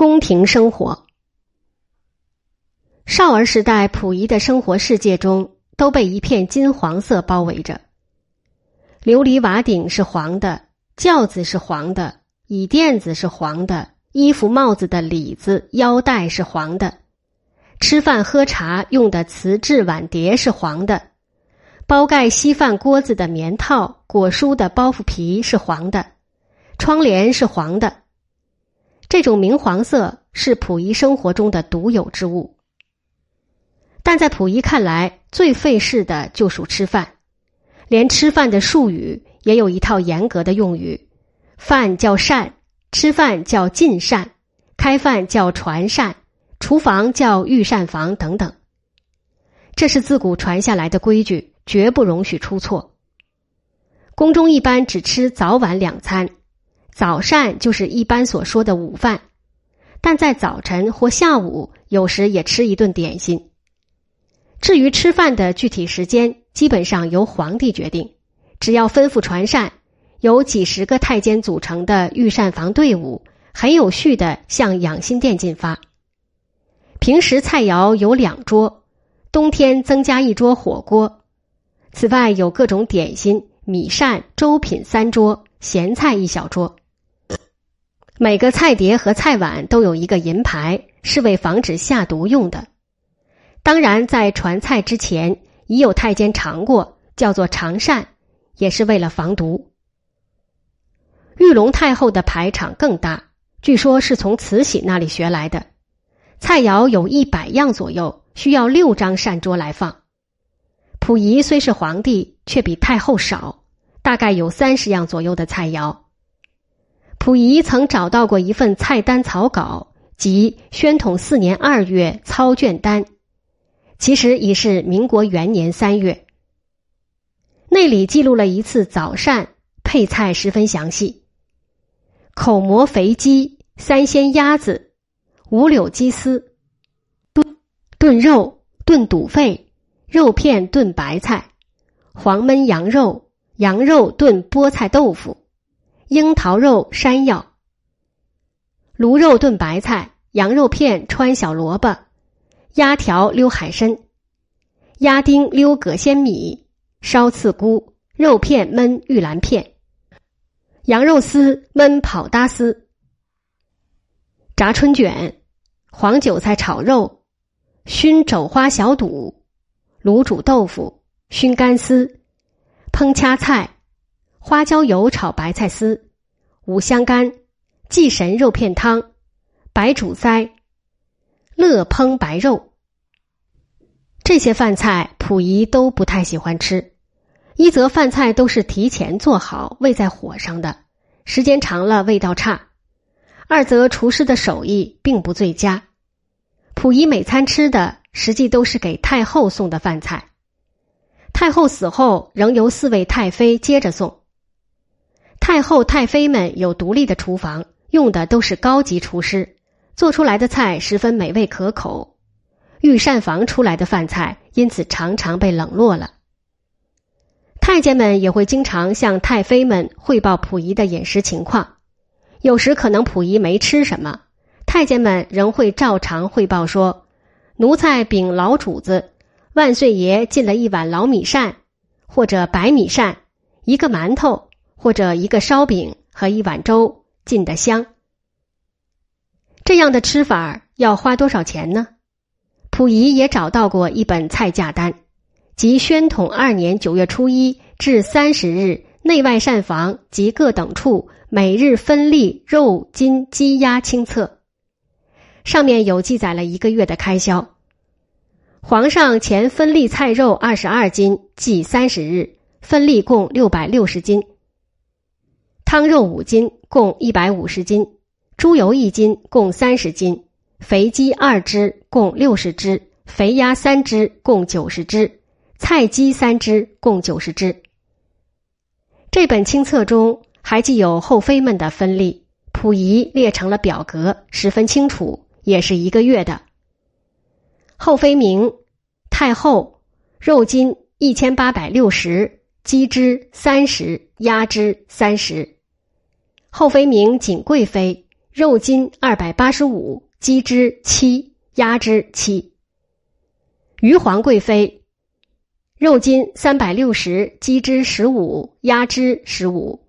宫廷生活。少儿时代，溥仪的生活世界中都被一片金黄色包围着。琉璃瓦顶是黄的，轿子是黄的，椅垫子是黄的，衣服帽子的里子腰带是黄的，吃饭喝茶用的瓷质碗碟是黄的，包盖稀饭锅子的棉套果蔬的包袱皮是黄的，窗帘是黄的。这种明黄色是溥仪生活中的独有之物，但在溥仪看来，最费事的就属吃饭。连吃饭的术语也有一套严格的用语：饭叫膳，吃饭叫进膳，开饭叫传膳，厨房叫御膳房等等。这是自古传下来的规矩，绝不容许出错。宫中一般只吃早晚两餐。早膳就是一般所说的午饭，但在早晨或下午，有时也吃一顿点心。至于吃饭的具体时间，基本上由皇帝决定，只要吩咐传膳，由几十个太监组成的御膳房队伍，很有序的向养心殿进发。平时菜肴有两桌，冬天增加一桌火锅，此外有各种点心、米膳、粥品三桌，咸菜一小桌。每个菜碟和菜碗都有一个银牌，是为防止下毒用的。当然，在传菜之前，已有太监尝过，叫做尝膳，也是为了防毒。玉龙太后的排场更大，据说是从慈禧那里学来的。菜肴有一百样左右，需要六张膳桌来放。溥仪虽是皇帝，却比太后少，大概有三十样左右的菜肴。溥仪曾找到过一份菜单草稿，即宣统四年二月操卷单，其实已是民国元年三月。那里记录了一次早膳，配菜十分详细：口蘑肥鸡、三鲜鸭子、五柳鸡丝、炖炖肉、炖肚肺、肉片炖白菜、黄焖羊肉、羊肉炖菠菜豆腐。樱桃肉山药，卤肉炖白菜，羊肉片穿小萝卜，鸭条溜海参，鸭丁溜葛鲜米，烧刺菇，肉片焖玉兰片，羊肉丝焖跑搭丝，炸春卷，黄韭菜炒肉，熏肘花小肚，卤煮豆腐，熏干丝，烹掐菜。花椒油炒白菜丝，五香干，祭神肉片汤，白煮腮，乐烹白肉。这些饭菜，溥仪都不太喜欢吃。一则饭菜都是提前做好，喂在火上的，时间长了味道差；二则厨师的手艺并不最佳。溥仪每餐吃的，实际都是给太后送的饭菜。太后死后，仍由四位太妃接着送。太后、太妃们有独立的厨房，用的都是高级厨师，做出来的菜十分美味可口。御膳房出来的饭菜因此常常被冷落了。太监们也会经常向太妃们汇报溥仪的饮食情况，有时可能溥仪没吃什么，太监们仍会照常汇报说：“奴才禀老主子，万岁爷进了一碗老米膳，或者白米膳，一个馒头。”或者一个烧饼和一碗粥进的香，这样的吃法要花多少钱呢？溥仪也找到过一本菜价单，即宣统二年九月初一至三十日内外膳房及各等处每日分例肉金鸡鸭清册，上面有记载了一个月的开销。皇上前分例菜肉二十二斤，计三十日分例共六百六十斤。汤肉五斤，共一百五十斤；猪油一斤，共三十斤；肥鸡二只，共六十只；肥鸭三只，共九十只；菜鸡三只，共九十只。这本清册中还记有后妃们的分例，溥仪列成了表格，十分清楚，也是一个月的。后妃名：太后，肉斤一千八百六十，鸡汁三十，鸭汁三十。后妃名锦贵妃，肉金二百八十五，鸡之七，鸭之七。余皇贵妃，肉金三百六十，鸡之十五，鸭之十五。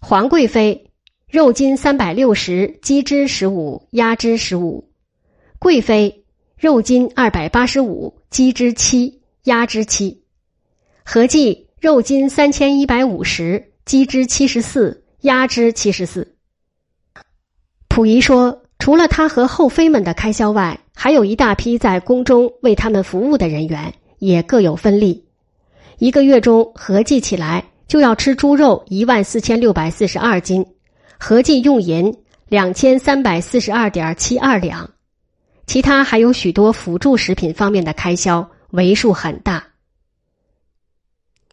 皇贵妃，肉金三百六十，鸡之十五，鸭之十五。贵妃，肉金二百八十五，鸡之七，鸭之七。合计肉金三千一百五十，鸡之七十四，压之七十四。溥仪说，除了他和后妃们的开销外，还有一大批在宫中为他们服务的人员也各有分利。一个月中合计起来。就要吃猪肉一万四千六百四十二斤，合计用银两千三百四十二点七二两，其他还有许多辅助食品方面的开销，为数很大。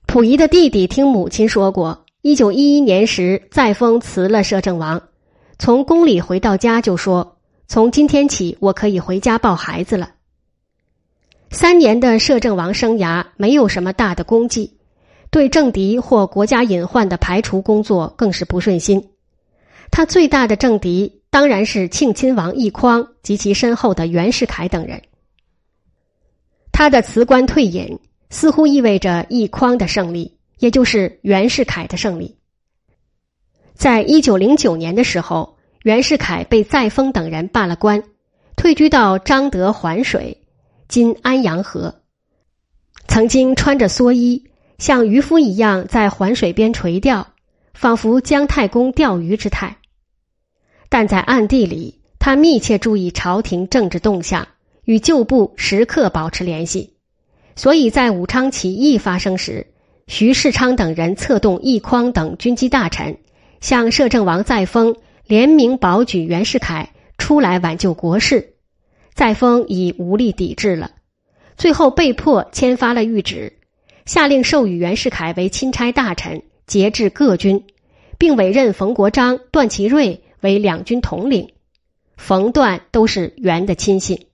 溥仪的弟弟听母亲说过，一九一一年时，载沣辞了摄政王，从宫里回到家就说：“从今天起，我可以回家抱孩子了。”三年的摄政王生涯没有什么大的功绩。对政敌或国家隐患的排除工作更是不顺心。他最大的政敌当然是庆亲王奕匡及其身后的袁世凯等人。他的辞官退隐，似乎意味着奕匡的胜利，也就是袁世凯的胜利。在一九零九年的时候，袁世凯被载沣等人罢了官，退居到张德环水（今安阳河），曾经穿着蓑衣。像渔夫一样在环水边垂钓，仿佛姜太公钓鱼之态。但在暗地里，他密切注意朝廷政治动向，与旧部时刻保持联系。所以在武昌起义发生时，徐世昌等人策动奕匡等军机大臣，向摄政王载沣联名保举袁世凯出来挽救国事，载沣已无力抵制了，最后被迫签发了谕旨。下令授予袁世凯为钦差大臣，节制各军，并委任冯国璋、段祺瑞为两军统领。冯段都是袁的亲信。